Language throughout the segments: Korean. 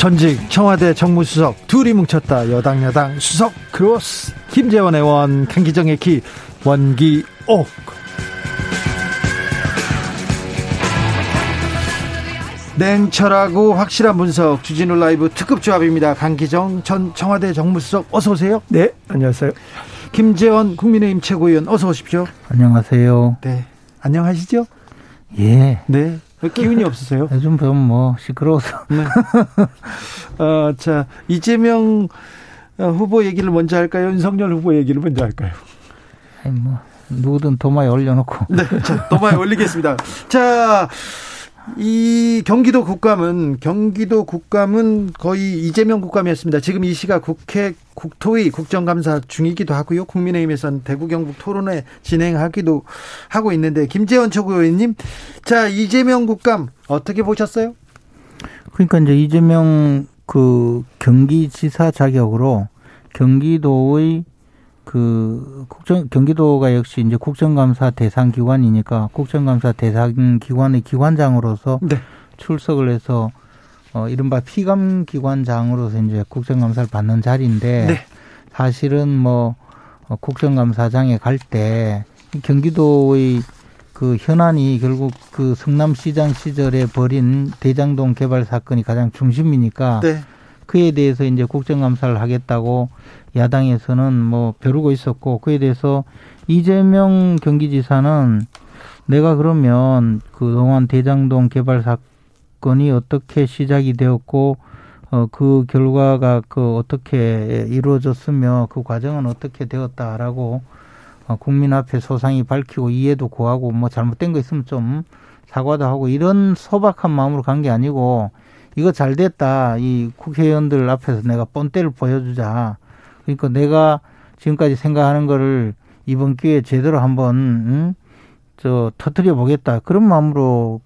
전직 청와대 정무수석 둘이 뭉쳤다 여당 여당 수석 크로스 김재원의 원 강기정의 기 원기옥 냉철하고 확실한 분석 주진우 라이브 특급 조합입니다. 강기정 전 청와대 정무수석 어서 오세요. 네, 안녕하세요. 김재원 국민의힘 최고위원 어서 오십시오. 안녕하세요. 네, 안녕하시죠? 예. 네. 기운이 없으세요? 요즘 좀뭐 시끄러워서. 네. 어, 자 이재명 후보 얘기를 먼저 할까요? 윤석열 후보 얘기를 먼저 할까요? 아니 뭐 누구든 도마에 올려놓고. 네, 자 도마에 올리겠습니다. 자. 이 경기도 국감은 경기도 국감은 거의 이재명 국감이었습니다. 지금 이 시각 국회 국토위 국정감사 중이기도 하고요. 국민의힘에선 대구 경북 토론회 진행하기도 하고 있는데 김재원 최고위원님, 자 이재명 국감 어떻게 보셨어요? 그러니까 이제 이재명 그 경기지사 자격으로 경기도의 그 국정 경기도가 역시 이제 국정감사 대상 기관이니까 국정감사 대상 기관의 기관장으로서 네. 출석을 해서 어 이른바 피감 기관장으로서 이제 국정감사를 받는 자리인데 네. 사실은 뭐 어, 국정감사장에 갈 때 경기도의 그 현안이 결국 그 성남시장 시절에 벌인 대장동 개발 사건이 가장 중심이니까 네. 그에 대해서 이제 국정감사를 하겠다고 야당에서는 뭐 벼르고 있었고 그에 대해서 이재명 경기지사는 내가 그러면 그동안 대장동 개발 사건이 어떻게 시작이 되었고 어, 그 결과가 그 어떻게 이루어졌으며 그 과정은 어떻게 되었다라고 어, 국민 앞에 소상히 밝히고 이해도 구하고 뭐 잘못된 거 있으면 좀 사과도 하고 이런 소박한 마음으로 간 게 아니고 이거 잘 됐다. 이 국회의원들 앞에서 내가 뻔때를 보여주자. 그러니까 내가 지금까지 생각하는 거를 이번 기회에 제대로 한번 응? 저 터트려 보겠다 그런 마음으로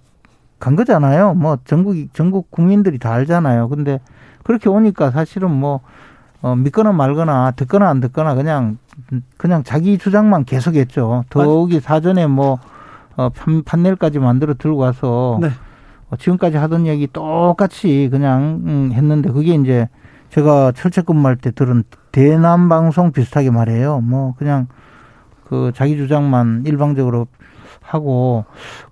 간 거잖아요. 뭐 전국 전국 국민들이 다 알잖아요. 근데 그렇게 오니까 사실은 뭐 어, 믿거나 말거나 듣거나 안 듣거나 그냥 그냥 자기 주장만 계속했죠. 더욱이 사전에 뭐 어, 판, 판넬까지 만들어 들고 와서 네. 어, 지금까지 하던 얘기 똑같이 그냥 음, 했는데 그게 이제 제가 철책근무할 때 들은 대남 방송 비슷하게 말해요. 뭐 그냥 그 자기 주장만 일방적으로 하고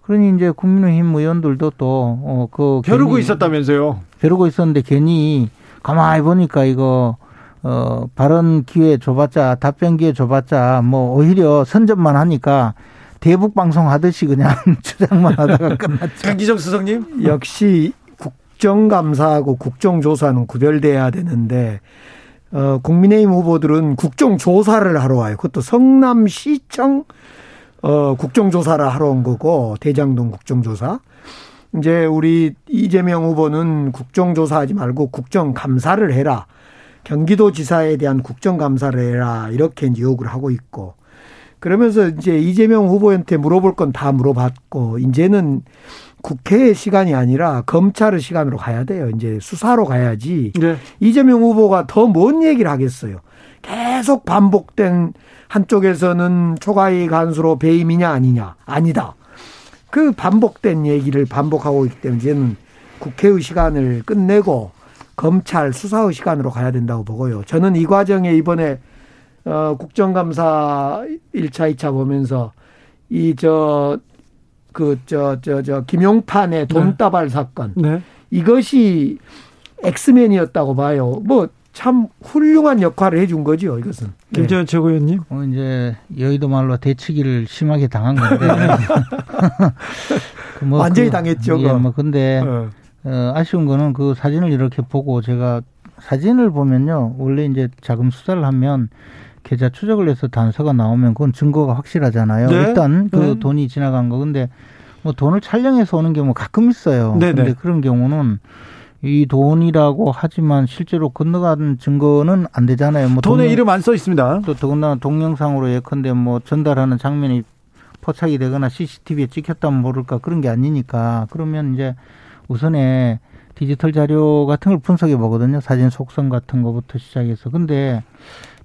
그러니 이제 국민의힘 의원들도 또어그 벼르고 있었다면서요. 벼르고 있었는데 괜히 가만히 보니까 이거 어 발언 기회 줘봤자 답변 기회 줘봤자 뭐 오히려 선전만 하니까 대북 방송 하듯이 그냥 주장만 하다가 끝났죠. 강기정 수석님 역시 국정감사하고 국정조사는 구별돼야 되는데 어, 국민의힘 후보들은 국정조사를 하러 와요. 그것도 성남시청 어, 국정조사를 하러 온 거고 대장동 국정조사. 이제 우리 이재명 후보는 국정조사하지 말고 국정감사를 해라. 경기도지사에 대한 국정감사를 해라. 이렇게 이제 요구를 하고 있고. 그러면서 이제 이재명 후보한테 물어볼 건 다 물어봤고, 이제는 국회의 시간이 아니라 검찰의 시간으로 가야 돼요. 이제 수사로 가야지. 네. 이재명 후보가 더 뭔 얘기를 하겠어요. 계속 반복된 한쪽에서는 초과이익 한수로 배임이냐 아니냐 아니다. 그 반복된 얘기를 반복하고 있기 때문에 이제는 국회의 시간을 끝내고 검찰 수사의 시간으로 가야 된다고 보고요. 저는 이 과정에 이번에 어 국정감사 1차, 2차 보면서 이 저 그저저저 김용판의 돈다발 네. 사건 네. 이것이 엑스맨이었다고 봐요. 뭐 참 훌륭한 역할을 해준 거죠. 이것은 네. 김재현 최고위원님. 어, 이제 여의도 말로 대치기를 심하게 당한 건데. 뭐 완전히 그, 당했죠. 예, 뭐 근데 어. 어, 아쉬운 거는 그 사진을 이렇게 보고 제가 사진을 보면요 원래 이제 자금 수사를 하면 계좌 추적을 해서 단서가 나오면 그건 증거가 확실하잖아요. 네. 일단 그 네. 돈이 지나간 거. 근데 뭐 돈을 촬영해서 오는 경우 가끔 있어요. 네, 근데 네. 그런 경우는 이 돈이라고 하지만 실제로 건너간 증거는 안 되잖아요. 뭐 돈에 동영- 이름 안 써 있습니다. 또 더군다나 동영상으로 예컨대 뭐 전달하는 장면이 포착이 되거나 CCTV에 찍혔다면 모를까 그런 게 아니니까 그러면 이제 우선에 디지털 자료 같은 걸 분석해 보거든요. 사진 속성 같은 거부터 시작해서. 근데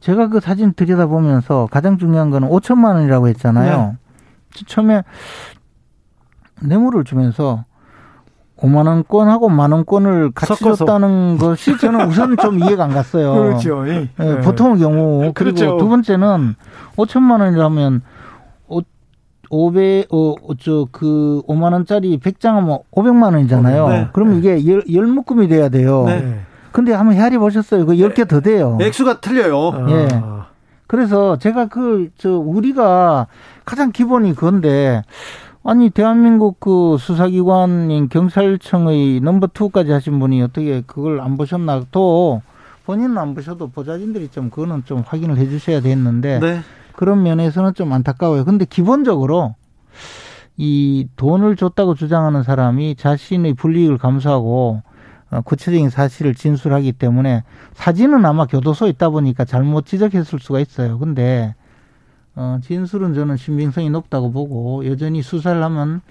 제가 그 사진 들여다보면서 가장 중요한 거는 5천만 원이라고 했잖아요. 처음에 뇌물을 주면서 5만 원권하고 만 원권을 같이 섞어서. 줬다는 것이 저는 우선 좀 이해가 안 갔어요. 그렇죠. 예. 예, 예. 보통의 경우 그리고 그렇죠. 두 번째는 5천만 원이라면 500, 어, 저, 그, 5만 원짜리 100장 하면 500만 원이잖아요. 네. 그러면 이게 열, 열 묶음이 돼야 돼요. 네. 근데 한번 헤아리 보셨어요. 그 10개 더 돼요. 액수가 틀려요. 예. 아. 그래서 제가 그, 저, 우리가 가장 기본이 그건데, 아니, 대한민국 그 수사기관인 경찰청의 number two까지 하신 분이 어떻게 그걸 안 보셨나, 또, 본인은 안 보셔도 보좌진들이 좀 그거는 좀 확인을 해 주셔야 됐는데, 네. 그런 면에서는 좀 안타까워요. 근데 기본적으로 이 돈을 줬다고 주장하는 사람이 자신의 불이익을 감수하고 어, 구체적인 사실을 진술하기 때문에 사진은 아마 교도소에 있다 보니까 잘못 지적했을 수가 있어요. 근데 어, 진술은 저는 신빙성이 높다고 보고 여전히 수사를 하면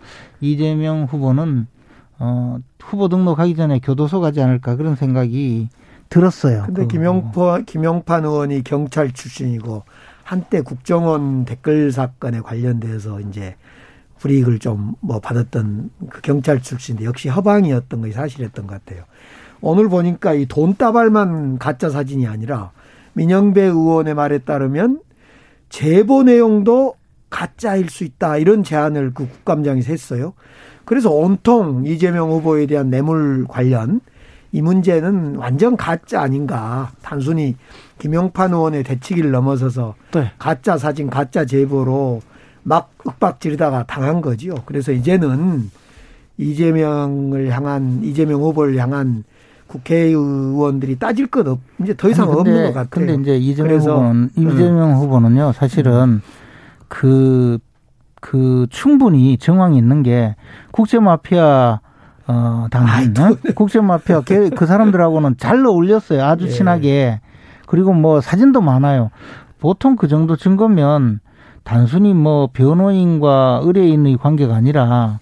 이재명 후보는 어, 후보 등록하기 전에 교도소 가지 않을까 그런 생각이 들었어요. 근데 그 김용파, 김용판 의원이 경찰 출신이고 한때 국정원 댓글 사건에 관련돼서 이제 불이익을 좀 뭐 받았던 그 경찰 출신인데 역시 허방이었던 것이 사실이었던 것 같아요. 오늘 보니까 이 돈다발만 가짜 사진이 아니라 민영배 의원의 말에 따르면 제보 내용도 가짜일 수 있다 이런 제안을 그 국감장이 했어요. 그래서 온통 이재명 후보에 대한 뇌물 관련 이 문제는 완전 가짜 아닌가. 단순히 김용판 의원의 대치기를 넘어서서 네. 가짜 사진, 가짜 제보로 막 윽박 지르다가 당한 거지요. 그래서 이제는 이재명을 향한 이재명 후보를 향한 국회의원들이 따질 것 없, 이제 더 이상 아니, 근데- 없는 것 같아요. 근데 이제 이재명 그래서, 음. 후보는 이재명 후보는요 사실은 그, 그 충분히 정황이 있는 게 국제 마피아 어 당한 어? 국제 마피아 걔- 그 사람들하고는 잘 어울렸어요 아주 예. 친하게 그리고 뭐 사진도 많아요 보통 그 정도 증거면 단순히 뭐 변호인과 의뢰인의 관계가 아니라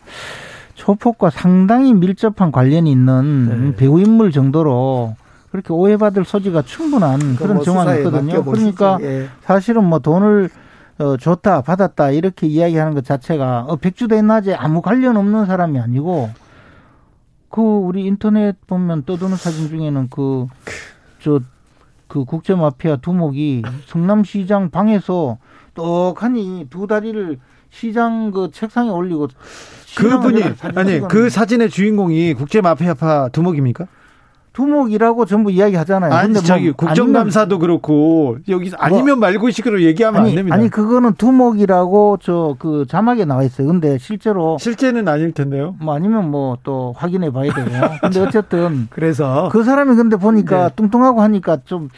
조폭과 상당히 밀접한 관련이 있는 네. 배우 인물 정도로 그렇게 오해받을 소지가 충분한 그런 뭐 정황이 있거든요. 그러니까 예. 사실은 뭐 돈을 어, 줬다 받았다 이렇게 이야기하는 것 자체가 어, 백주대 낮에 아무 관련 없는 사람이 아니고 그 우리 인터넷 보면 떠도는 사진 중에는 그 저 그 국제 마피아 두목이 성남시장 방에서 떡하니 두 다리를 시장 그 책상에 올리고 그분이 아니 그 사진의 주인공이 국제 마피아 파 두목입니까? 두목이라고 전부 이야기하잖아요. 아니 근데 뭐 저기 국정감사도 그렇고 여기서 아니면 말고 식으로 얘기하면 아니, 안 됩니다. 아니 그거는 두목이라고 저 그 자막에 나와 있어요. 근데 실제로 실제는 아닐 텐데요. 뭐 아니면 뭐 또 확인해 봐야 되고. 근데 어쨌든 그래서 그 사람이 근데 보니까 네. 뚱뚱하고 하니까 좀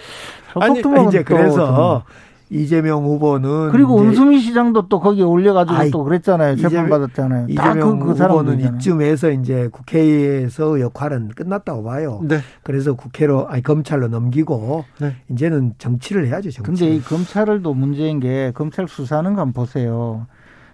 아니, 이제 또 그래서 이재명 후보는 그리고 은수미 시장도 또 거기에 올려가지고 아이, 또 그랬잖아요. 재판 받았잖아요. 다 이재명 그, 그 후보는 있잖아요. 이쯤에서 이제 국회에서 역할은 끝났다고 봐요. 네. 그래서 국회로 아니 검찰로 넘기고 네. 이제는 정치를 해야죠. 정치. 근데 이 검찰도 문제인 게 검찰 수사하는 거 한번 보세요.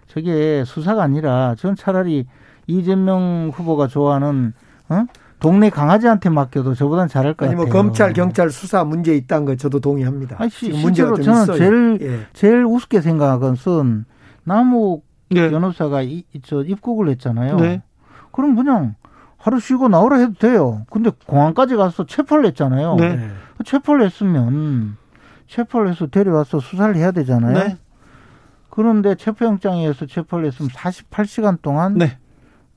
저게 수사가 아니라 전 차라리 이재명 후보가 좋아하는 어? 동네 강아지한테 맡겨도 저보단 잘할 것 아니 뭐 같아요. 검찰 경찰 수사 문제 있다는 거 저도 동의합니다. 아니, 시- 실제로 좀 저는 있어요. 제일 예. 제일 우습게 생각한 것은 남욱 네. 변호사가 이, 저 입국을 했잖아요. 네. 그럼 그냥 하루 쉬고 나오라 해도 돼요. 근데 공항까지 가서 체포를 했잖아요. 네. 네. 체포를 했으면 체포를 해서 데려와서 수사를 해야 되잖아요. 네. 그런데 체포영장에 의해서 체포를 했으면 48시간 동안 네.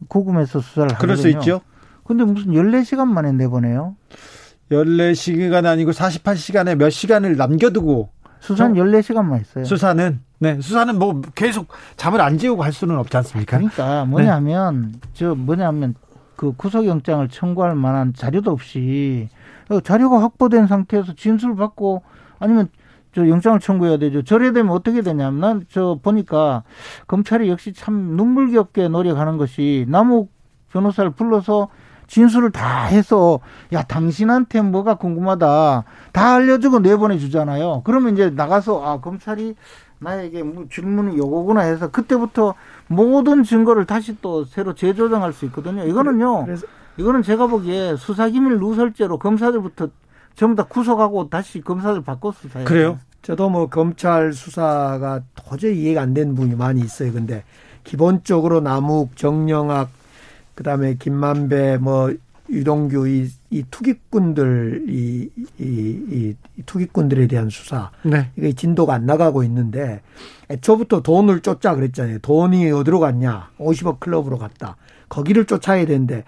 구금해서 수사를 하거든요. 그럴 수 있죠. 근데 무슨 14시간 만에 내보내요? 14시간 아니고 48시간에 몇 시간을 남겨두고 수사는 14시간만 했어요. 수사는 네 수사는 뭐 계속 잠을 안 재우고 할 수는 없지 않습니까? 그러니까 뭐냐면 저 뭐냐면 그 구속영장을 청구할 만한 자료도 없이 어, 자료가 확보된 상태에서 진술 받고 아니면 저 영장을 청구해야 되죠. 저래 되면 어떻게 되냐면 난 저 보니까 검찰이 역시 참 눈물겹게 노력하는 것이 남욱 변호사를 불러서 진술을 다 해서 야 당신한테 뭐가 궁금하다 다 알려주고 내보내 주잖아요. 그러면 이제 나가서 아 검찰이 나에게 뭐 질문이 요거구나 해서 그때부터 모든 증거를 다시 또 새로 재조정할 수 있거든요. 이거는요. 그래서 이거는 제가 보기에 수사기밀 누설죄로 검사들부터 전부 다 구속하고 다시 검사들 바꿔 수사해요. 그래요? 저도 뭐 검찰 수사가 도저히 이해가 안 되는 부분이 많이 있어요. 근데 기본적으로 남욱, 정영학, 그다음에 김만배, 뭐 유동규 이, 이 투기꾼들 이, 이, 이, 이 투기꾼들에 대한 수사 네. 이게 진도가 안 나가고 있는데 애초부터 돈을 쫓자 그랬잖아요. 돈이 어디로 갔냐? 50억 클럽으로 갔다. 거기를 쫓아야 되는데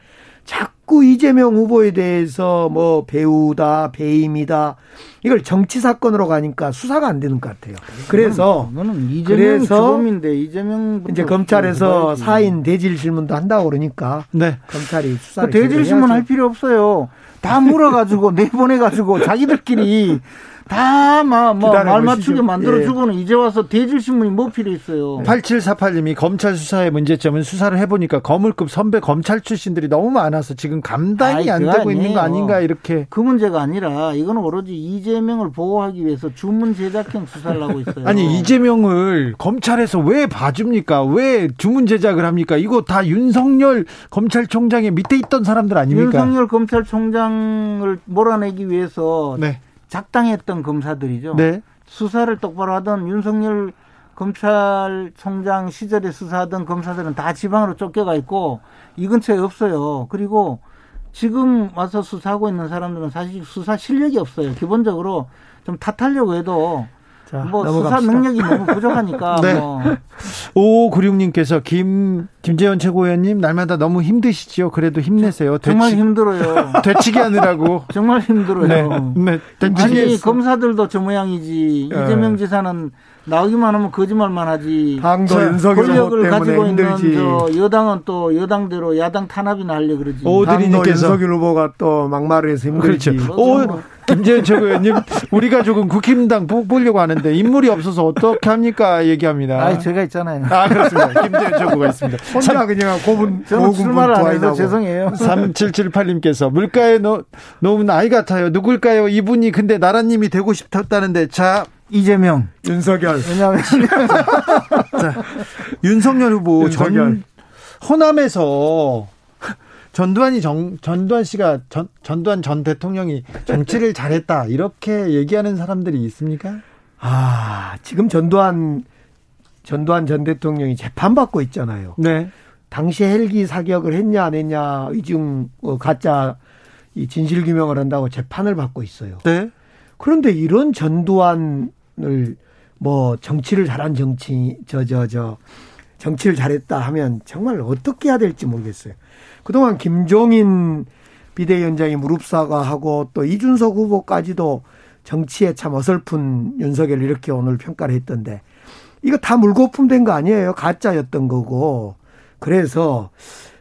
자꾸 이재명 후보에 대해서 뭐 배우다, 배임이다 이걸 정치 사건으로 가니까 수사가 안 되는 것 같아요. 그래서 이거는 이재명 그래서 주범인데 이재명 이제 검찰에서 사인 대질 질문도 한다고 그러니까 네. 검찰이 수사를 그 대질 신문 할 필요 없어요. 다 물어가지고 내보내가지고 자기들끼리 다막뭐 기다려 말맞추게 보시죠. 만들어주고는 이제 와서 대질 신문이 뭐 필요 있어요. 8748님이 검찰 수사의 문제점은 수사를 해보니까 거물급 선배 검찰 출신들이 너무 많아서 지금 감당이 아이, 안 되고 있는 거 아니에요. 아닌가 이렇게. 그 문제가 아니라 이거는 오로지 이재명을 보호하기 위해서 주문 제작형 수사를 하고 있어요. 아니 이재명을 검찰에서 왜 봐줍니까? 왜 주문 제작을 합니까? 이거 다 윤석열 검찰총장의 밑에 있던 사람들 아닙니까? 윤석열 검찰총장을 몰아내기 위해서 네, 작당했던 검사들이죠. 네, 수사를 똑바로 하던 윤석열 검찰총장 시절에 수사하던 검사들은 다 지방으로 쫓겨가 있고 이 근처에 없어요. 그리고 지금 와서 수사하고 있는 사람들은 사실 수사 실력이 없어요. 기본적으로 좀 탓하려고 해도 자, 뭐 수사 넘어갑시다. 능력이 너무 부족하니까 네. 뭐 오구육님께서 김 김재원 최고위원님 날마다 너무 힘드시지요. 그래도 힘내세요. 정말 되치, 힘들어요. 되치기 하느라고. 정말 힘들어요. 네, 네. 아니 검사들도 저 모양이지 예. 이재명 지사는 나오기만 하면 거짓말만 하지. 당도 자, 윤석열 후보 권력을 가지고 때문에 있는 힘들지. 저 여당은 또 여당대로 야당 탄압이나 하려 그러지. 오, 오드리님께서- 윤석열 후보가 또 막말해서 그렇죠. 힘들지. 오, 김재현 최고위원님, 우리 가족은 국힘당 뽑- 보려고 하는데 인물이 없어서 어떻게 합니까? 얘기합니다. 아, 제가 있잖아요. 아, 그렇습니다. 김재현 최고가 있습니다. 혼자 그냥 고분 저는 고군분 출마를 안 해서. 죄송해요. 3778님께서 물가에 놓, 놓은 아이 같아요. 누굴까요? 이분이 근데 나라님이 되고 싶었다는데 자 이재명. 윤석열 왜냐하면 윤석열 후보 윤석열. 전 호남에서 전두환이 정, 전두환 씨가 전, 전두환 전 대통령이 정치를 잘했다 이렇게 얘기하는 사람들이 있습니까? 아 지금 전두환 전두환 전 대통령이 재판 받고 있잖아요. 네. 당시 헬기 사격을 했냐 안 했냐 이중 어, 가짜 이 진실 규명을 한다고 재판을 받고 있어요. 네. 그런데 이런 전두환 을 뭐 정치를 잘한 정치 저 저 저 정치를 잘했다 하면 정말 어떻게 해야 될지 모르겠어요. 그동안 김종인 비대위원장이 무릎 사과하고 또 이준석 후보까지도 정치에 참 어설픈 윤석열 이렇게 오늘 평가를 했던데 이거 다 물거품된 거 아니에요? 가짜였던 거고. 그래서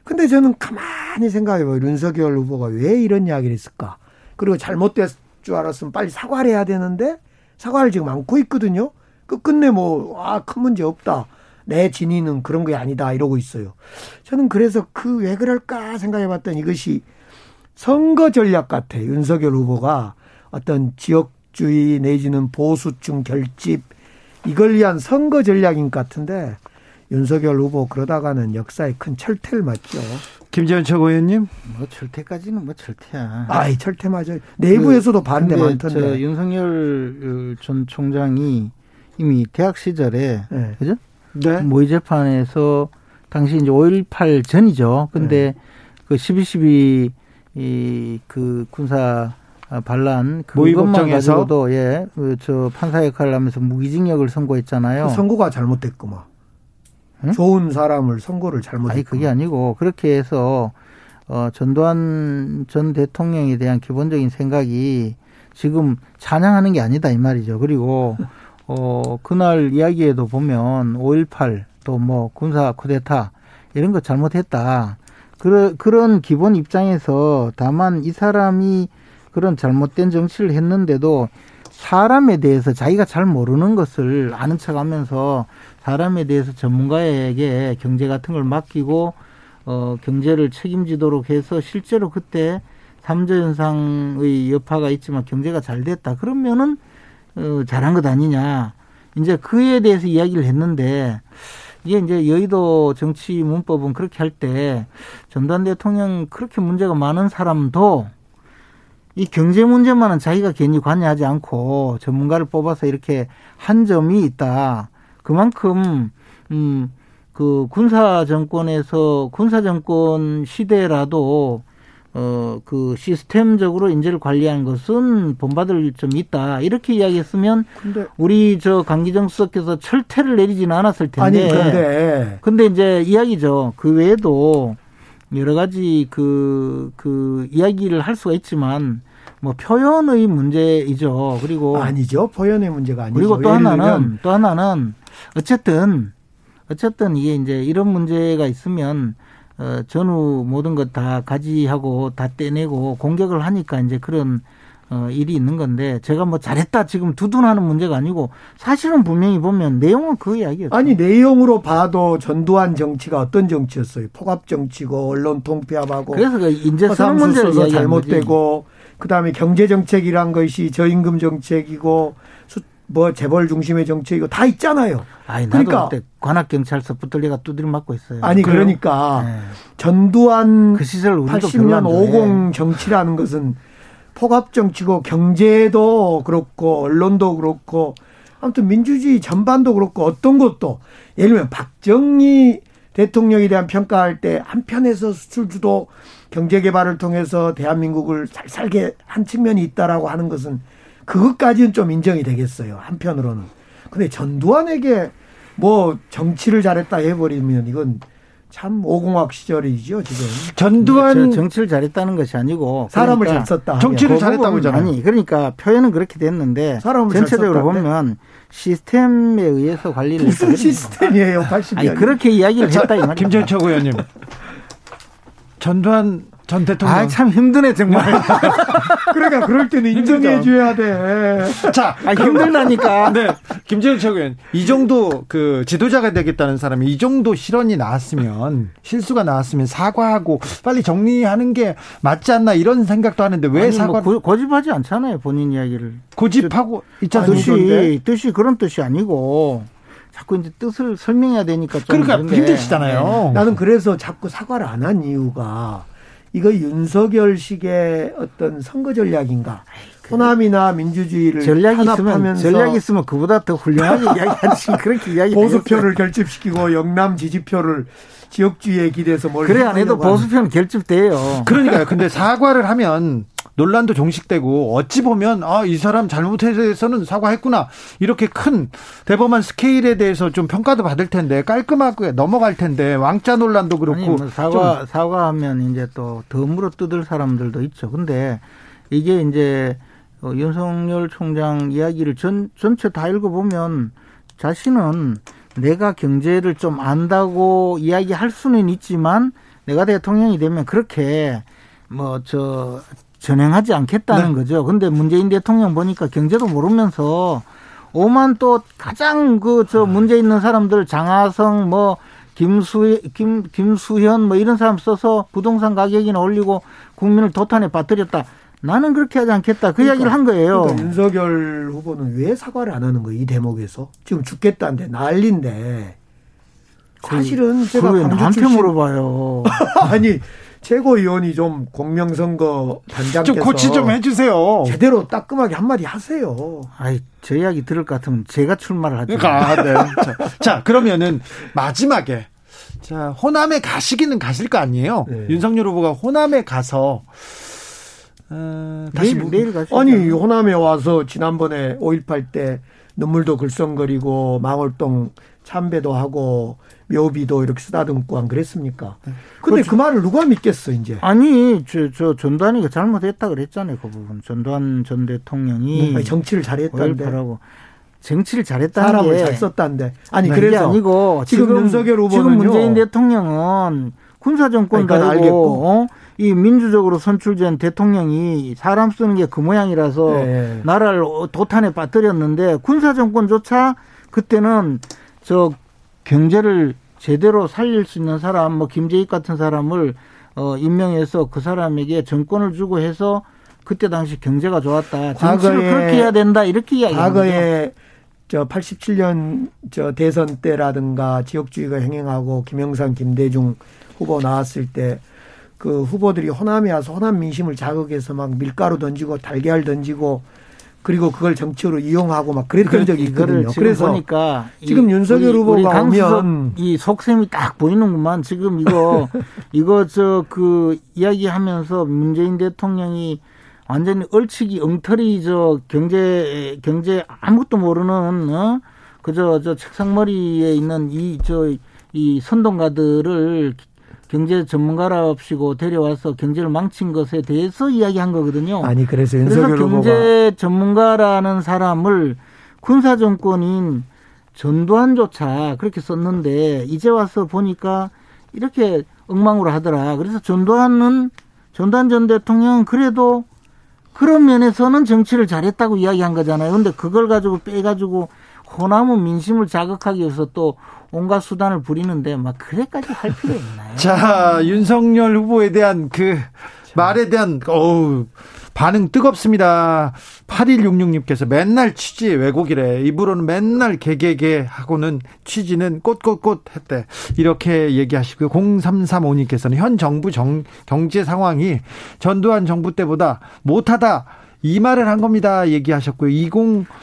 근데 저는 가만히 생각해봐요. 윤석열 후보가 왜 이런 이야기를 했을까? 그리고 잘못됐 줄 알았으면 빨리 사과를 해야 되는데 사과를 지금 안고 있거든요. 끝끝내 뭐, 아, 큰 문제 없다. 내 진위는 그런 게 아니다. 이러고 있어요. 저는 그래서 그 왜 그럴까 생각해 봤더니 이것이 선거 전략 같아. 윤석열 후보가 어떤 지역주의 내지는 보수층 결집 이걸 위한 선거 전략인 것 같은데 윤석열 후보 그러다가는 역사에 큰 철퇴를 맞죠. 김재현 최고위원님. 뭐 철퇴까지는 뭐 철퇴야. 아이 철퇴 맞아요. 내부에서도 반대 근데 많던데. 저 윤석열 전 총장이 이미 대학 시절에 네. 그죠? 네. 모의 재판에서 당시 이제 5.18 전이죠. 근데 네. 그 12.12 이 그 군사 반란 모의 그것만 법정에서? 가지고도 예, 그저 판사 역할을 하면서 무기징역을 선고했잖아요. 그 선고가 잘못됐구만. 응? 좋은 사람을 선고를 잘못했고. 아니 그게 아니고 그렇게 해서 어 전두환 전 대통령에 대한 기본적인 생각이 지금 찬양하는 게 아니다 이 말이죠. 그리고 어 그날 이야기에도 보면 5.18 또 뭐 군사 쿠데타 이런 거 잘못했다. 그런 그런 기본 입장에서 다만 이 사람이 그런 잘못된 정치를 했는데도 사람에 대해서 자기가 잘 모르는 것을 아는 척하면서 사람에 대해서 전문가에게 경제 같은 걸 맡기고 어 경제를 책임지도록 해서 실제로 그때 삼조 현상의 여파가 있지만 경제가 잘 됐다. 그러면은 어 잘한 것 아니냐. 이제 그에 대해서 이야기를 했는데 이게 이제 여의도 정치 문법은 그렇게 할 때 전두환 대통령 그렇게 문제가 많은 사람도 이 경제 문제만은 자기가 괜히 관여하지 않고 전문가를 뽑아서 이렇게 한 점이 있다. 그만큼 음 그 군사 정권에서 군사 정권 시대라도 어, 그 시스템적으로 인재를 관리하는 것은 본받을 점이 있다. 이렇게 이야기했으면 우리 저 강기정 수석께서 철퇴를 내리지는 않았을 텐데. 아니 근데 근데 이제 이야기죠. 그 외에도 여러 가지 그, 그 이야기를 할 수가 있지만 뭐 표현의 문제이죠. 그리고 아니죠. 포연의 문제가 아니죠. 그리고 또 하나는 또 하나는 어쨌든 어쨌든 이게 이제 이런 문제가 있으면 어 전후 모든 것 다 가지하고 다 떼내고 공격을 하니까 이제 그런 어 일이 있는 건데 제가 뭐 잘했다 지금 두둔하는 문제가 아니고 사실은 분명히 보면 내용은 그 이야기였죠. 아니 내용으로 봐도 전두환 정치가 어떤 정치였어요? 폭압 정치고 언론 통폐합하고 그래서 그 인재 이야기한 거지. 잘못되고 그다음에 경제 정책이란 것이 저임금 정책이고 수- 뭐 재벌 중심의 정책이고 다 있잖아요. 아니 나도 그러니까- 관악 경찰서 붙들려가 두드려 맞고 있어요. 아니 그래요? 그러니까 네. 전두환 그 시절 우리도 80년 별로 안 좋아해. 50 정치라는 것은 폭압 정치고 경제도 그렇고 언론도 그렇고 아무튼 민주주의 전반도 그렇고 어떤 것도 예를 들면 박정희 대통령에 대한 평가할 때 한편에서 수출 주도 경제 개발을 통해서 대한민국을 잘 살게 한 측면이 있다라고 하는 것은 그것까지는 좀 인정이 되겠어요. 한편으로는. 근데 전두환에게 뭐 정치를 잘했다 해버리면 이건 참 오공학 시절이죠 지금. 전두환 저 정치를 잘했다는 것이 아니고 사람을 그러니까 잘 썼다. 정치를 그 잘했다고 했잖아요. 아니 그러니까 표현은 그렇게 됐는데 사람을 잘 전체적으로? 보면 시스템에 의해서 관리를 무슨 했다. 시스템이에요, 80년. 아니 그렇게 이야기를 했다 이 말이야. 김재철 의원님. 전두환 전 대통령. 아 참 힘드네 정말. 그러니까 그럴 때는 인정해 줘야 돼. 자, 아 힘들다니까. 네, 김재철 최고위원. 이 정도 그 지도자가 되겠다는 사람이 이 정도 실언이 나왔으면 실수가 나왔으면 사과하고 빨리 정리하는 게 맞지 않나 이런 생각도 하는데 왜 사과 뭐 고, 고집하지 않잖아요 본인 이야기를. 고집하고 있지 뜻이 않습니까? 뜻이 그런 뜻이 아니고 자꾸 이제 뜻을 설명해야 되니까 좀 그러니까. 힘드시잖아요. 나는 그래서 자꾸 사과를 안 한 이유가 이거 윤석열식의 어떤 선거 전략인가? 호남이나 민주주의를 전략이 있으면 전략이 있으면 그보다 더 훌륭하게 이야기하지. 그렇게 이야기 보수표를 결집시키고 영남 지지표를 지역주의에 기대서 뭘 그래 안 해도 보수표는 결집돼요. 그러니까요. 근데 사과를 하면 논란도 종식되고 어찌 보면 아 이 사람 잘못해서는 사과했구나 이렇게 큰 대범한 스케일에 대해서 좀 평가도 받을 텐데 깔끔하게 넘어갈 텐데 왕자 논란도 그렇고 아니, 뭐 사과 사과하면 이제 또더 물어 뜯을 사람들도 있죠. 근데 이게 이제 어, 윤석열 총장 이야기를 전 전체 다 읽어보면 자신은 내가 경제를 좀 안다고 이야기할 수는 있지만 내가 대통령이 되면 그렇게 뭐 저 전행하지 않겠다는 거죠. 근데 문재인 대통령 보니까 경제도 모르면서 오만 또 가장 그 저 문제 있는 사람들 장하성 뭐 김수 김 김수현 뭐 이런 사람 써서 부동산 가격이나 올리고 국민을 도탄에 빠뜨렸다. 나는 그렇게 하지 않겠다. 그 이야기를 한 거예요. 그러니까 윤석열 후보는 왜 사과를 안 하는 거예요? 이 대목에서 지금 죽겠다는데 난리인데 사실은 제가 광주 나한테 출신 물어봐요. 아니 최고위원이 좀 공명선거 단장께서 좀 고치 좀 해주세요. 제대로 따끔하게 한마디 하세요. 아이 저 이야기 들을 것 같으면 제가 출마를 하죠. 그러니까 아, 네. 자, 자, 그러면은 마지막에 자 호남에 가시기는 가실 거 아니에요? 네. 윤석열 후보가 호남에 가서 어, 다시 내일 무- 내일 가시죠. 아니 호남에 와서 지난번에 5.18 때 눈물도 글썽거리고 망월동 참배도 하고 묘비도 이렇게 쓰다듬고 안 그랬습니까? 근데 그 말을 누가 믿겠어 이제? 아니 저, 저 전두환이가 잘못했다 그랬잖아요 그 부분. 전두환 전 대통령이 아니, 정치를 잘했다는데 5.18하고 정치를 잘했다는 사람을 게잘 썼다는데 아니 그래서 아니고 지금 윤석열 후보는요. 지금 문재인 대통령은 군사 정권도 아니, 아니고 알겠고. 어? 이 민주적으로 선출된 대통령이 사람 쓰는 게 그 모양이라서 네. 나라를 도탄에 빠뜨렸는데 군사 정권조차 그때는 저 경제를 제대로 살릴 수 있는 사람, 뭐 김재익 같은 사람을 어 임명해서 그 사람에게 정권을 주고 해서 그때 당시 경제가 좋았다. 정치를 과거에- 그렇게 해야 된다. 이렇게 거죠. 과거에 저 87년 저 대선 때라든가 지역주의가 행행하고 김영삼, 김대중 후보 나왔을 때 그 후보들이 호남에 와서 호남 민심을 자극해서 막 밀가루 던지고 달걀 던지고 그리고 그걸 정치로 이용하고 막 그랬던 적이 있거든요. 그래서 보니까 이 지금 윤석열 우리- 후보가 우리 오면 이 속셈이 딱 보이는구만. 지금 이거 이거 저 그 이야기하면서 문재인 대통령이 완전히 얼치기 엉터리 저 경제 경제 아무것도 모르는 어 그저 저 책상머리에 있는 이 저이 선동가들을 경제 전문가랍시고 데려와서 경제를 망친 것에 대해서 이야기한 거거든요. 아니 그래서 그래서 경제 전문가라는 사람을 군사 정권인 전두환조차 그렇게 썼는데 이제 와서 보니까 이렇게 엉망으로 하더라. 그래서 전두환은 전두환 전 대통령 은 그래도 그런 면에서는 정치를 잘했다고 이야기한 거잖아요. 근데 그걸 가지고 빼가지고 호남은 민심을 자극하기 위해서 또 온갖 수단을 부리는데 막 그래까지 할 필요 있나요? 자, 윤석열 후보에 대한 그 말에 대한 어우 반응 뜨겁습니다. 8166님께서 맨날 취지 왜곡이래. 입으로는 맨날 개개개 하고는 취지는 꽃꽃꽃 했대. 이렇게 얘기하시고요. 0335님께서는 현 정부 정, 경제 상황이 전두환 정부 때보다 못하다. 이 말을 한 겁니다. 얘기하셨고요. 20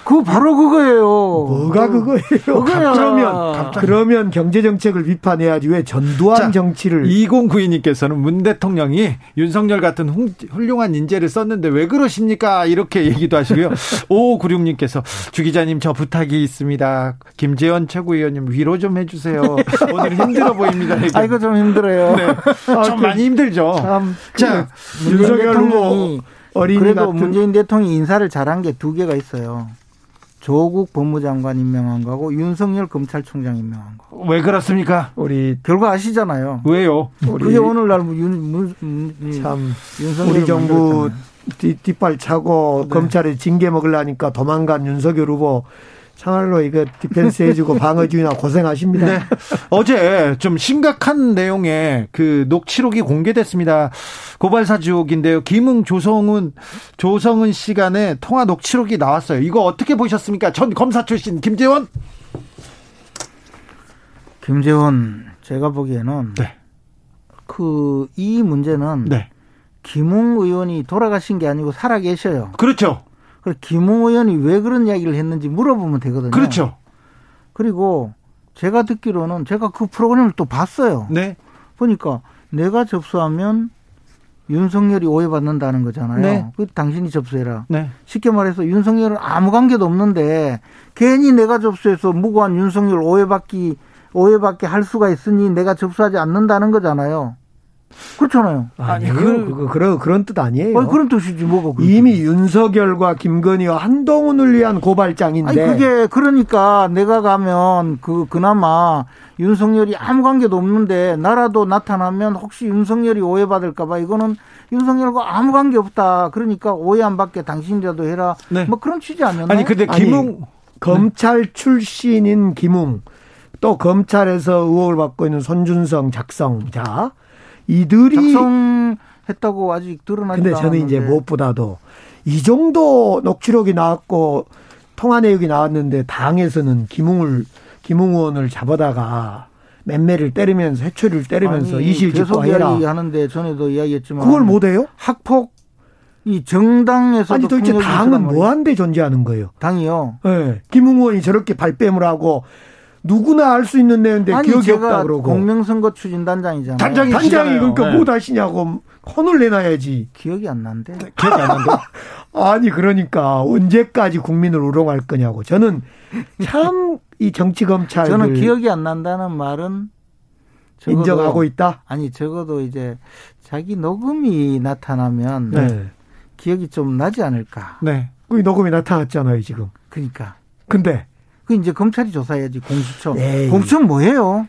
그거 바로 그거예요. 뭐가 그거예요? 그거야. 그러면 그러면 경제 정책을 비판해야지 왜 전두환 자, 정치를 2092님께서는 문 대통령이 윤석열 같은 훌- 훌륭한 인재를 썼는데 왜 그러십니까? 이렇게 얘기도 하시고요. 5596님께서 주 기자님 저 부탁이 있습니다. 김재원 최고위원님 위로 좀 해주세요. 오늘 힘들어 보입니다. 얘기. 아이고 좀 힘들어요. 네. 좀 많이 힘들죠. 참 자, 문재인 윤석열 후보 어린이 그래도 같은 문재인 대통령이 인사를 잘한 게 두 개가 있어요. 조국 법무장관 임명한 거하고 윤석열 검찰총장 임명한 거. 왜 그렇습니까? 우리 결과 아시잖아요. 왜요? 우리 그게 오늘날 뭐 윤, 문, 문, 이참 윤석열 우리 정부 뒷, 뒷발 차고 검찰에 징계 먹으려니까 도망간 윤석열 후보 참말로 이거 디펜스 해주고 방어주의나 고생하십니다. 네. 어제 좀 심각한 내용의 그 녹취록이 공개됐습니다. 고발사주옥인데요. 김웅 조성은 조성은 시간에 통화 녹취록이 나왔어요. 이거 어떻게 보셨습니까? 전 검사 출신 김재원. 김재원 제가 보기에는 네. 그이 문제는 네. 김웅 의원이 돌아가신 게 아니고 살아 계셔요. 그렇죠. 그래서 김웅 의원이 왜 그런 이야기를 했는지 물어보면 되거든요. 그렇죠. 그리고 제가 듣기로는 제가 그 프로그램을 또 봤어요. 네. 보니까 내가 접수하면 윤석열이 오해받는다는 거잖아요. 네. 그 당신이 접수해라. 네. 쉽게 말해서 윤석열은 아무 관계도 없는데 괜히 내가 접수해서 무고한 윤석열 오해받기 오해받게 할 수가 있으니 내가 접수하지 않는다는 거잖아요. 그렇잖아요. 아니요, 그- 그거 그런 그런 뜻 아니에요. 아니, 그런 뜻이지 뭐가 그런 이미 윤석열과 김건희와 한동훈을 위한 고발장인데 아니 그게 그러니까 내가 가면 그 그나마 윤석열이 아무 관계도 없는데 나라도 나타나면 혹시 윤석열이 오해받을까봐 이거는 윤석열과 아무 관계 없다. 그러니까 오해 안 받게 당신이라도 해라. 네. 뭐 그런 취지 아니었나요? 아니 근데 아니, 김웅 검찰 출신인 김웅 또 검찰에서 의혹을 받고 있는 손준성 작성자 이들이 작성했다고 아직 드러나지 근데 저는 이제 무엇보다도 이 정도 녹취록이 나왔고 통화 내역이 나왔는데 당에서는 김웅을 김웅 의원을 잡아다가 맴매를 때리면서 해초리를 때리면서 이실직고 해라. 이야기하는데 전에도 이야기했지만 그걸 못 해요? 학폭 이 정당에서도 아니 도대체 당은. 뭐한데 존재하는 거예요? 당이요. 예. 김웅 의원이 저렇게 발뺌을 하고 누구나 알 수 있는 내용인데 아니 기억이 제가 없다 그러고 공명선거 추진단장이잖아요. 단장이- 단장이. 그러니까 네. 못 하시냐고 혼을 내놔야지. 기억이 안 난대. 기억이 안 나는데. 아니 그러니까 언제까지 국민을 우롱할 거냐고. 저는 참 이 정치 검찰 저는 기억이 안 난다는 말은 적어도- 인정하고 있다. 아니 적어도 이제 자기 녹음이 나타나면 네. 기억이 좀 나지 않을까. 네. 그 녹음이 나타났잖아요 지금. 그러니까 근데 그 이제 검찰이 조사해야지 공수처. 에이. 공수처 뭐예요?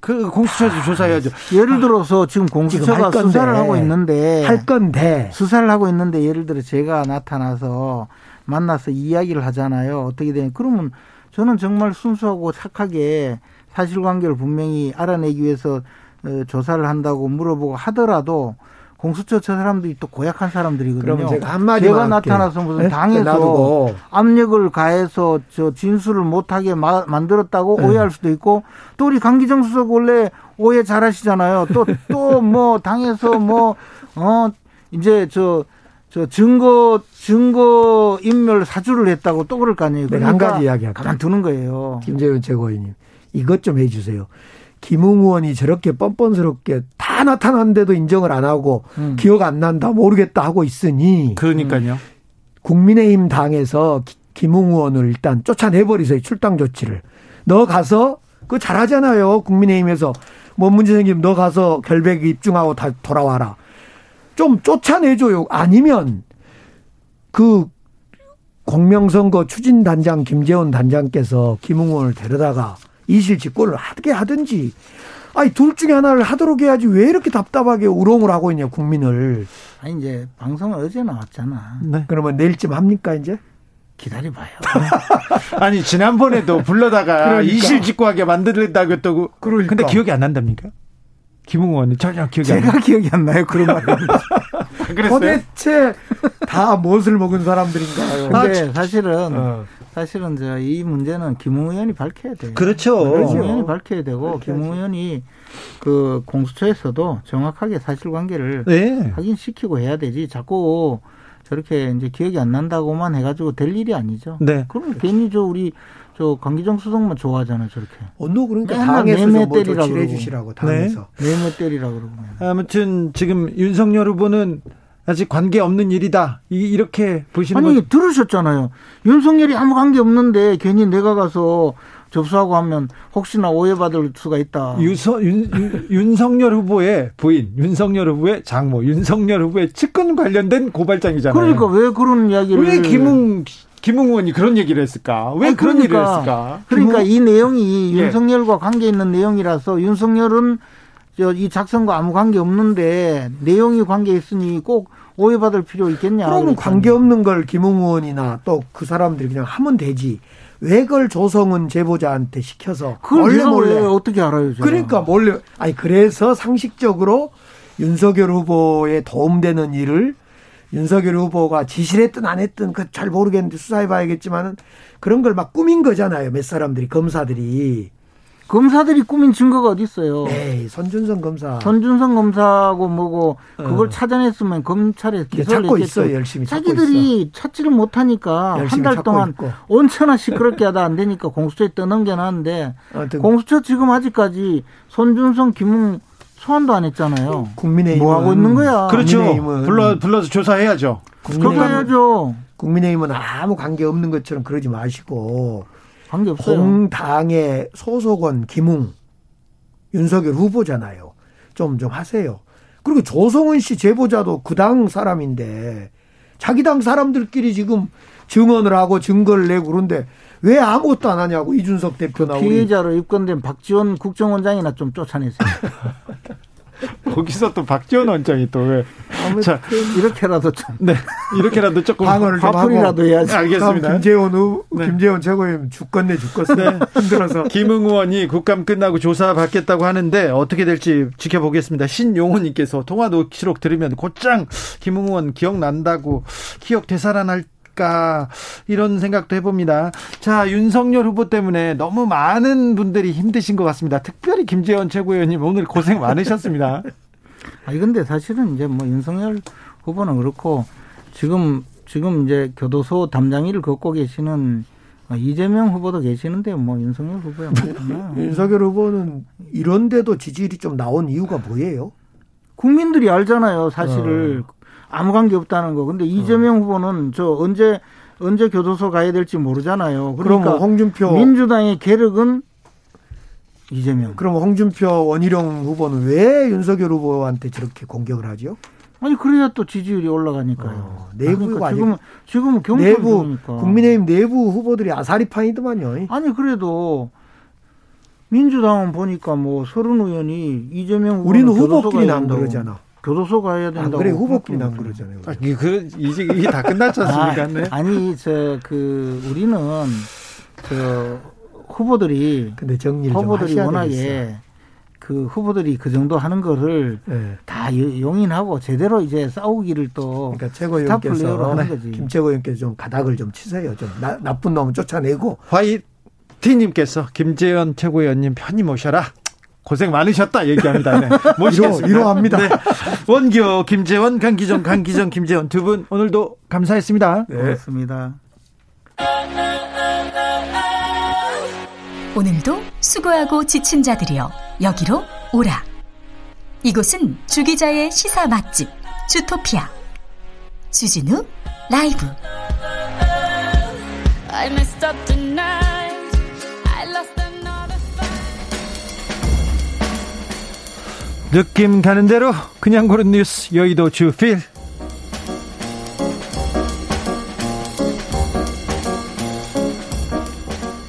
그 공수처에서 조사해야죠. 예를 들어서 지금 공수처가 지금. 수사를 하고 있는데 할 건데 수사를 하고 있는데 예를 들어 제가 나타나서 만나서 이야기를 하잖아요. 어떻게 되냐. 그러면 저는 정말 순수하고 착하게 사실관계를 분명히 알아내기 위해서 어, 조사를 한다고 물어보고 하더라도 공수처 저 사람들이 또 고약한 사람들이거든요. 제가 한마디만 제가. 나타나서 무슨 네? 당에서 놔두고. 압력을 가해서 저 진술을 못하게 마- 만들었다고 네. 오해할 수도 있고 또 우리 강기정 수석 원래 오해 잘하시잖아요. 또 또 뭐 당에서 뭐 어 이제 저저 증거 증거 인멸 사주를 했다고 또 그럴 거 아니에요. 네, 한 가지 이야기할게요. 가만 두는 거예요. 김재현 최고위님 이것 좀 해주세요. 김웅 의원이 저렇게 뻔뻔스럽게 다 나타났는데도 인정을 안 하고 음. 기억 안 난다 모르겠다 하고 있으니 그러니까요. 국민의힘 당에서 기- 김웅 의원을 일단 쫓아내버리세요 출당 조치를. 너 가서 그거 잘하잖아요 국민의힘에서 뭔 문제 생기면 너 가서 결백 입증하고 다 돌아와라. 좀 쫓아내줘요. 아니면 그 공명선거 추진단장 김재원 단장께서 김웅 의원을 데려다가 이실 직권을 하게 하든지 아니 둘 중에 하나를 하도록 해야지 왜 이렇게 답답하게 우롱을 하고 있냐 국민을 아니 이제 방송 어제 나왔잖아. 네. 그러면 내일쯤 합니까 이제 기다려봐요. 아니 지난번에도 불러다가 그러니까. 이실직고하게 만들겠다고 했다고. 그러니까. 근데 기억이 안 난답니까? 김웅 의원이 전혀 기억이 안 나. 제가 기억이 안 나요. 그런 말. 그랬어요? 도대체 다 무엇을 먹은 사람들인가요? 근데 사실은 어. 사실은 저 이 문제는 김웅 의원이 밝혀야 돼요. 그렇죠. 김웅 의원이 밝혀야 되고 김웅 의원이 그 공수처에서도 정확하게 사실관계를 네. 확인시키고 해야 되지. 자꾸 저렇게 이제 기억이 안 난다고만 해가지고 될 일이 아니죠. 네. 그럼 괜히 저 우리 저 강기정 수석만 좋아하잖아요. 저렇게 어느 그러니까 맨날 당에서 조치를 그러고. 해주시라고 당에서 매매 때리라 그러고. 아무튼 지금 윤석열 후보는 아직 관계 없는 일이다. 이- 이렇게 보시는 아니 건 들으셨잖아요. 윤석열이 아무 관계 없는데 괜히 내가 가서 접수하고 하면 혹시나 오해받을 수가 있다. 유서, 윤, 윤, 윤석열 후보의 부인, 윤석열 후보의 장모, 윤석열 후보의 측근 관련된 고발장이잖아요. 그러니까 왜 그런 이야기를 왜 김웅 김웅 의원이 그런 얘기를 했을까? 왜 아니, 그런 그러니까, 일을 했을까? 그러니까 김웅- 이 내용이 예. 윤석열과 관계 있는 내용이라서 윤석열은 저이 작성과 아무 관계 없는데 내용이 관계 있으니 꼭 오해받을 필요 있겠냐? 그러면 그랬더니 관계 없는 걸 김웅 의원이나 또 그 사람들이 그냥 하면 되지. 왜 그걸 조성은 제보자한테 시켜서 몰래 몰래 왜 어떻게 알아요? 제가? 그러니까 몰래 아니 그래서 상식적으로 윤석열 후보에 도움되는 일을 윤석열 후보가 지시를 했든 안 했든 그 잘 모르겠는데 수사해 봐야겠지만은 그런 걸 막 꾸민 거잖아요. 몇 사람들이 검사들이. 검사들이 꾸민 증거가 어디 있어요? 에이, 선준성 검사. 전준성 검사하고 뭐고 그걸 어. 찾아냈으면 검찰에 기소를 찾고 했겠죠. 있어요. 열심히 찾고 자기들이 찾지를 못하니까 한 달 동안 있고. 온천하 시끄럽게 하다 안 되니까 공수처에 떠넘겨놨는데 아무튼 공수처 지금 아직까지 손준성, 김웅 소환도 안 했잖아요. 국민의힘은 뭐 하고 있는 거야? 그렇죠. 국민의힘은 불러 불러서 조사해야죠. 그렇게 국민의힘은, 해야죠. 국민의힘은 아무 관계 없는 것처럼 그러지 마시고 관계 없어요. 공당의 소속원 김웅 윤석열 후보잖아요. 좀좀 하세요. 그리고 조성은 씨 제보자도 그 당 사람인데 자기 당 사람들끼리 지금 증언을 하고 증거를 내고 그런데 왜 아무것도 안 하냐고 이준석 대표나 우리 피해자로 입건된 박지원 국정원장이나 좀 쫓아내세요. 거기서 또 박지원 원장이 또 왜? 자, 이렇게라도 좀 네 이렇게라도 조금 방어를 좀 하고 해야지. 알겠습니다. 다음 김재원 후 네. 김재원 최고위원 죽겠네 죽겠어 힘들어서 김웅 의원이 국감 끝나고 조사 받겠다고 하는데 어떻게 될지 지켜보겠습니다. 신용호님께서 통화 녹취록 들으면 곧장 김웅 의원 기억난다고 기억 되살아날 까 이런 생각도 해봅니다. 자 윤석열 후보 때문에 너무 많은 분들이 힘드신 것 같습니다. 특별히 김재원 최고위원님 오늘 고생 많으셨습니다. 아니 근데 사실은 이제 뭐 윤석열 후보는 그렇고 지금 지금 이제 교도소 담장 일을 걷고 계시는 이재명 후보도 계시는데 뭐 윤석열 후보야 뭐 윤석열 후보는 이런데도 지지율이 좀 나온 이유가 뭐예요? 국민들이 알잖아요 사실을 아무 관계 없다는 거. 근데 이재명 후보는 저 언제 언제 교도소 가야 될지 모르잖아요. 그럼 그러니까 홍준표 민주당의 계력은 이재명. 그럼 홍준표 원희룡 후보는 왜 윤석열 후보한테 저렇게 공격을 하죠? 아니 그래야 또 지지율이 올라가니까요. 어, 내부가 그러니까 지금은 지금은 경선 내부. 국민의힘 내부 후보들이 아사리판이더만요. 아니 그래도 민주당은 보니까 뭐 서른 의원이 이재명 우리는 후보끼리 난 그러잖아. 교도소 가야 된다고. 그래 후보끼리 난 그러잖아요. 아, 그 이제 이게 다 끝났지 않습니까? 네. 아, 아니 저 그 우리는 저 후보들이 근데 정리를 후보들이 워낙에 되겠어. 그 후보들이 그 정도 하는 거를 네. 다 용인하고 제대로 이제 싸우기를 또 그러니까 최고위원께서 하는 거지. 김 최고위원께서 좀 가닥을 좀 치세요. 좀 나, 나쁜 놈 쫓아내고 화이티님께서 김재현 최고위원님 편히 모셔라. 고생 많으셨다 얘기합니다. 네. 모시겠습니다. 위로합니다. 네. 원기호, 김재원, 강기정, 강기정, 김재원 두 분 오늘도 감사했습니다. 네. 고맙습니다. 오늘도 수고하고 지친 자들이여 여기로 오라. 이곳은 주기자의 시사 맛집 주토피아 주진우 라이브. 느낌 가는 대로 그냥 고른 뉴스 여의도 주필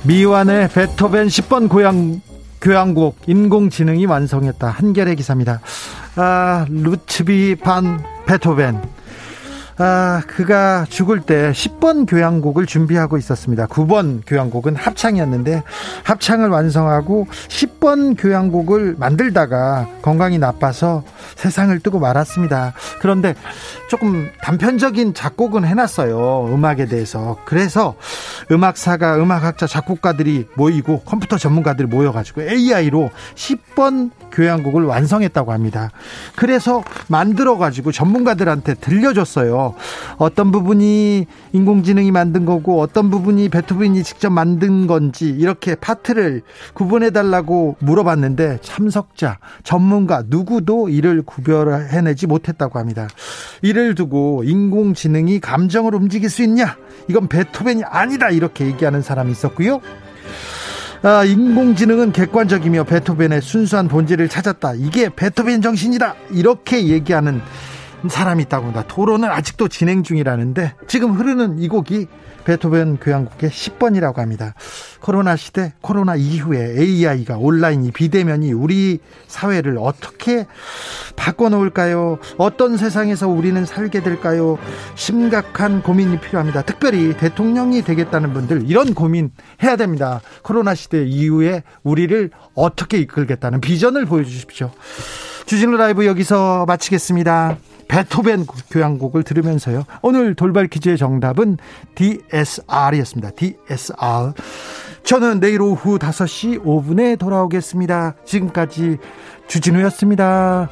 미완의 베토벤 10번 고향 교향곡 인공지능이 완성했다. 한결의 기사입니다. 아, 루츠비 반 베토벤 아, 그가 죽을 때 10번 교향곡을 준비하고 있었습니다. 9번 교향곡은 합창이었는데 합창을 완성하고 10번 교향곡을 만들다가 건강이 나빠서 세상을 뜨고 말았습니다. 그런데 조금 단편적인 작곡은 해놨어요. 음악에 대해서. 그래서 음악사가, 음악학자, 작곡가들이 모이고 컴퓨터 전문가들이 모여가지고 AI로 10번 교향곡을 완성했다고 합니다. 그래서 만들어가지고 전문가들한테 들려줬어요. 어떤 부분이 인공지능이 만든 거고 어떤 부분이 베토벤이 직접 만든 건지 이렇게 파트를 구분해 달라고 물어봤는데 참석자 전문가 누구도 이를 구별해내지 못했다고 합니다. 이를 두고 인공지능이 감정을 움직일 수 있냐? 이건 베토벤이 아니다 이렇게 얘기하는 사람이 있었고요. 아, 인공지능은 객관적이며 베토벤의 순수한 본질을 찾았다. 이게 베토벤 정신이다. 이렇게 얘기하는 사람이 있다고 합니다. 토론은 아직도 진행 중이라는데 지금 흐르는 이 곡이 베토벤 교향곡의 10번이라고 합니다. 코로나 시대, 코로나 이후에 AI가 온라인이 비대면이 우리 사회를 어떻게 바꿔놓을까요? 어떤 세상에서 우리는 살게 될까요? 심각한 고민이 필요합니다. 특별히 대통령이 되겠다는 분들 이런 고민 해야 됩니다. 코로나 시대 이후에 우리를 어떻게 이끌겠다는 비전을 보여주십시오. 주진우 라이브 여기서 마치겠습니다. 베토벤 교향곡을 들으면서요. 오늘 돌발 퀴즈의 정답은 DSR이었습니다. DSR. 저는 내일 오후 5시 5분에 돌아오겠습니다. 지금까지 주진우였습니다.